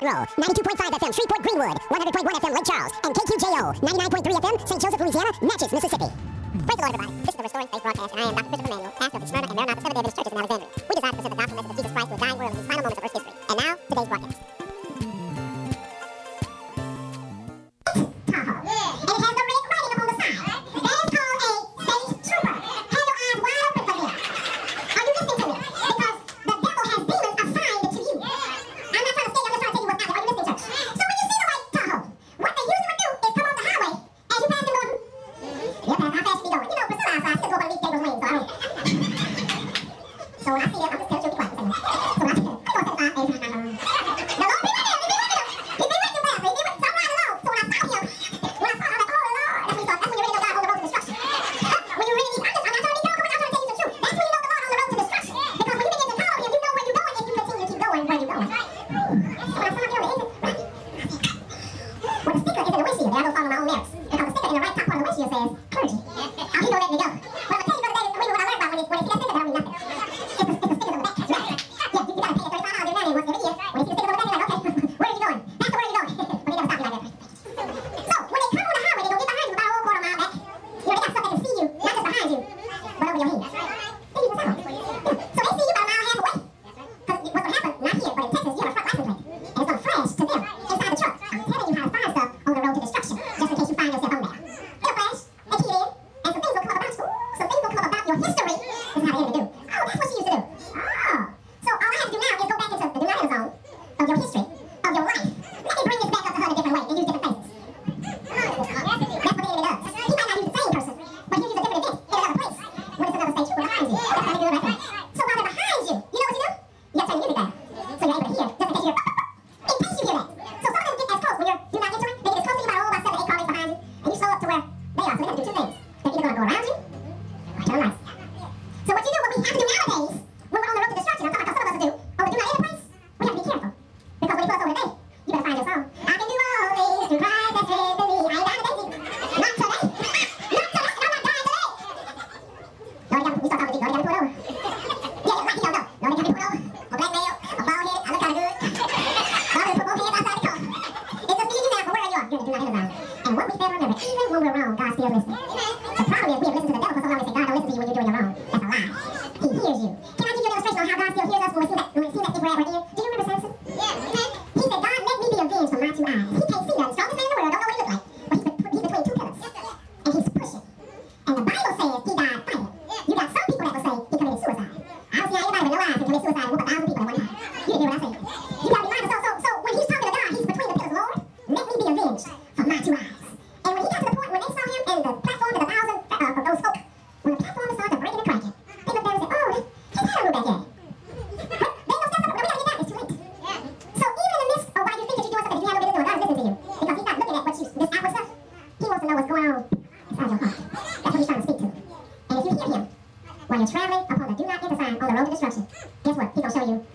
92.5 FM, Shreveport, Greenwood, 100.1 FM, Lake Charles, and KQJO, 99.3 FM, St. Joseph, Louisiana, Natchez, Mississippi. Praise the Lord, everybody. This is the Restoring Faith broadcast, and I am Dr. Christopher Manuel, pastor of the Smyrna and Maranatha Seventh-day Adventist Churches in Alexandria. We desire to present the gospel message of Jesus Christ to a dying world in these final moments of Earth's history. And now, today's broadcast. traveling upon the do not enter sign on the road to destruction. Guess what? He's gonna show you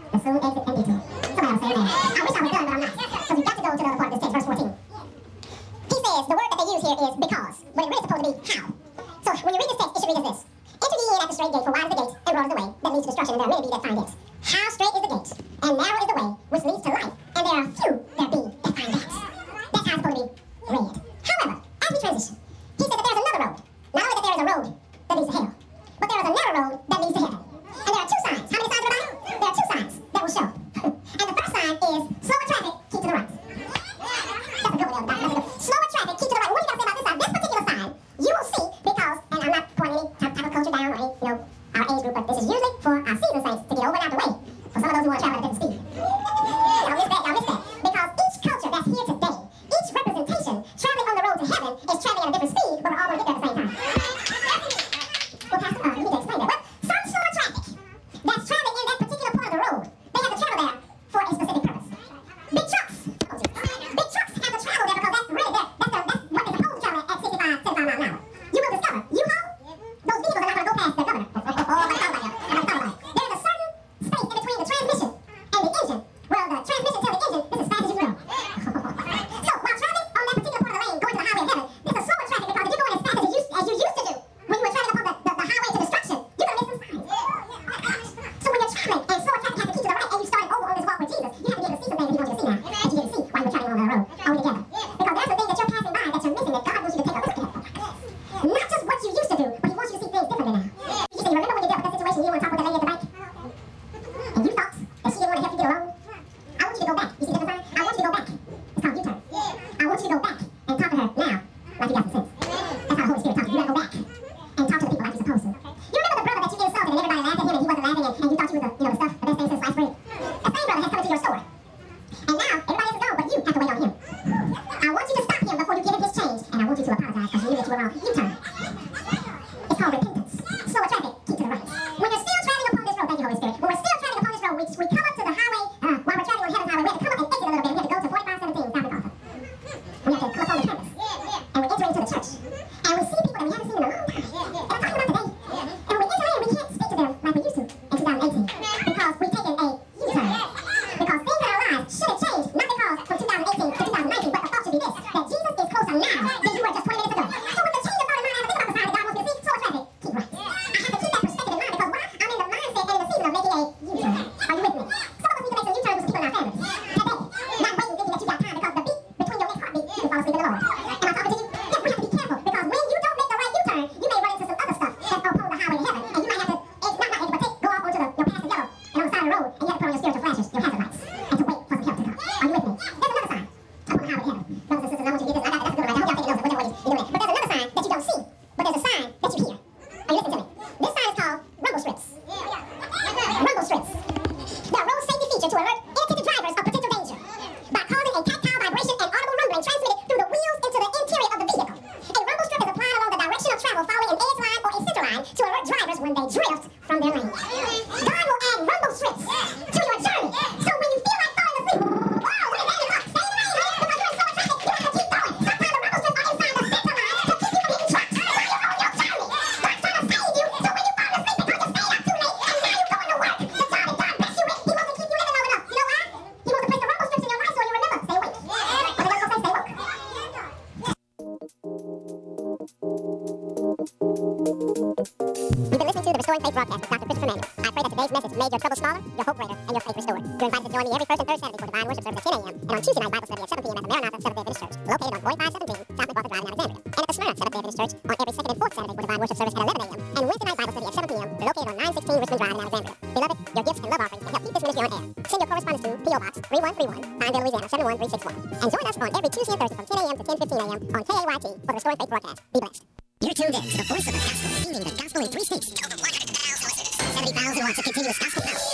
United Bible Study at 7 p.m. at the Maranatha Seventh-day Adventist Church, located on 4517 South MacArthur Drive in Alexandria, and at the Smyrna Seventh-day Adventist Church on every second and fourth Saturday for divine worship service at 11 a.m., and Wednesday night Bible Study at 7 p.m., located on 916 Richmond Drive in Alexandria. Beloved, your gifts and love offerings can help keep this ministry on air. Send your correspondence to P.O. Box 3131, Pineville, Louisiana 71361, and join us on every Tuesday and Thursday from 10 a.m. to 10:15 a.m. on KAYT for the Restoring Faith broadcast. Be blessed. You're tuned in to the voice of the gospel, meaning the gospel in three states over 100,000 listeners, 70,000 watts of continuous gospel power.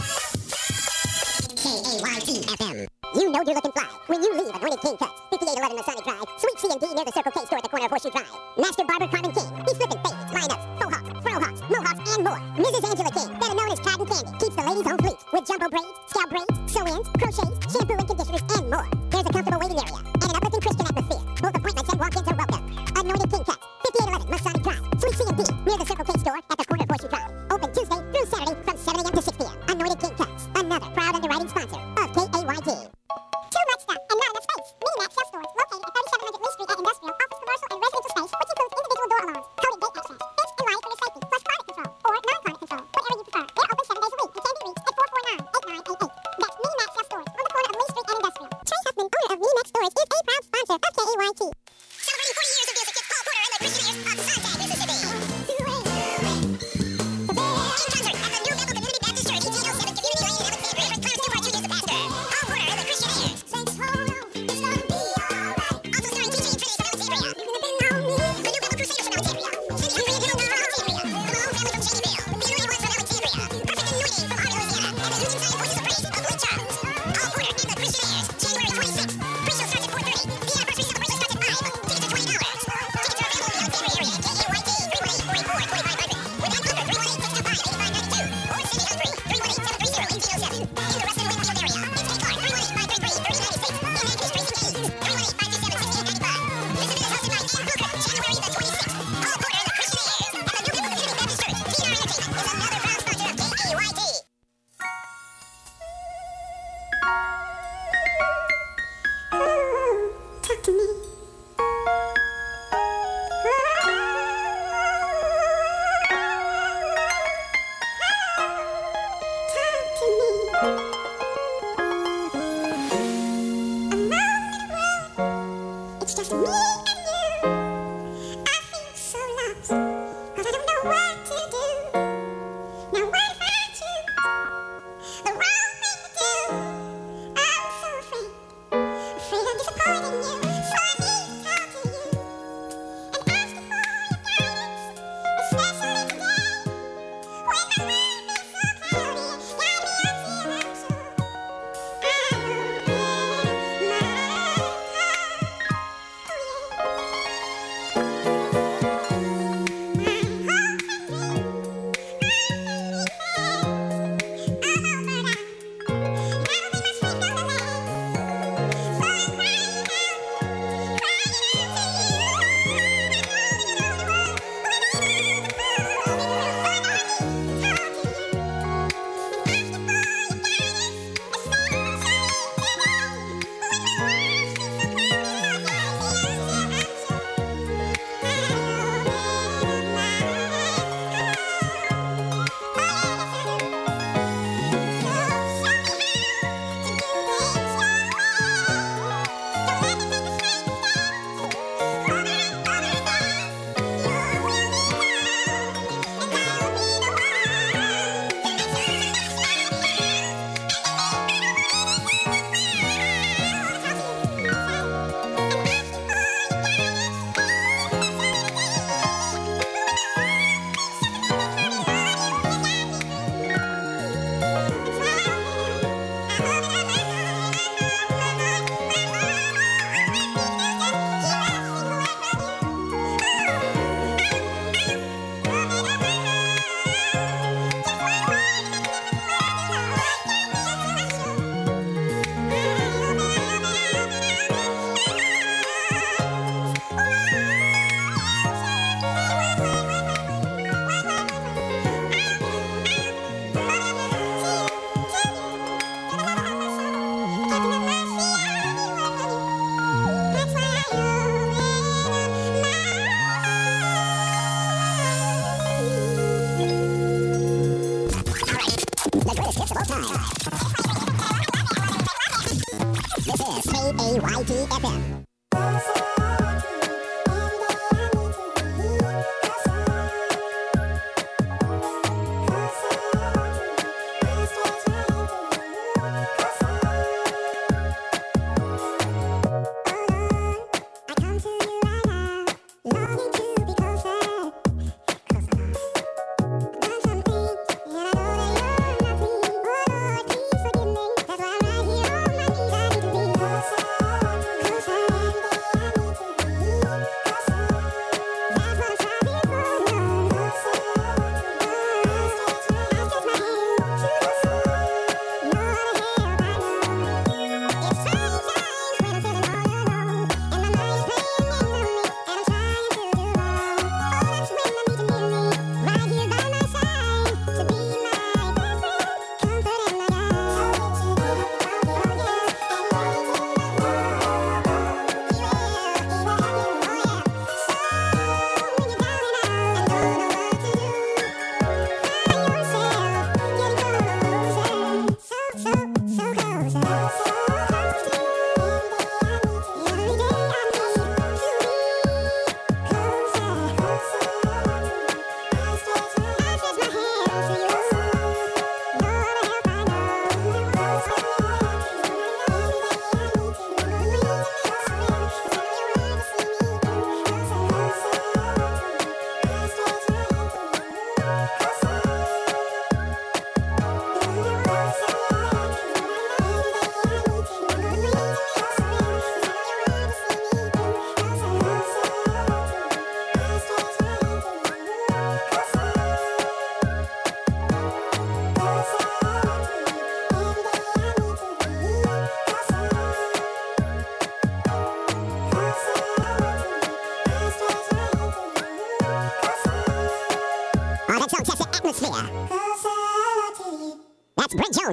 KAYT FM know you're looking fly when you leave Anointed King Cuts, 5811 sonic Drive, Suite C&D near the Circle K store at the corner of Horseshoe Drive. Master Barber Carmen King, He's flipping fades, lineups, faux hawks, fro hawks, mohawks, and more. Mrs. Angela King, better known as Cotton Candy, keeps the ladies on fleek with jumbo braids, scalp braids, sew-ins, crochets, shampoo and conditioners, and more. There's a comfortable waiting area and an uplifting Christian atmosphere. Both appointments and walk-ins are welcome. Anointed King Cuts, 5811 Masonic Drive, Suite C&D near the Circle K store at the corner of Horseshoe Drive. Open Tuesday through Saturday from 7 a.m. to 6 p.m. Anointed King Cuts, another proud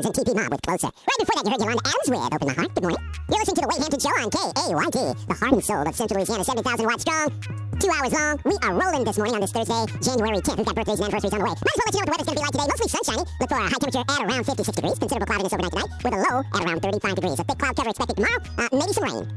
Jones and TP Mob with Closer. Right before that, you heard your Yolanda Adams with Open My Heart. Good morning. You're listening to the Wade Hampton Show on KAYT, the heart and soul of Central Louisiana, 7,000 watts strong. Two hours long. We are rolling this morning on this Thursday, January 10th. We've got birthdays and anniversaries on the way. Might as well let you know what the weather's going to be like today. Mostly sunshiny. Look for a high temperature at around 56 degrees. Considerable cloudiness overnight tonight with a low at around 35 degrees. A thick cloud cover expected tomorrow. Uh, maybe some rain.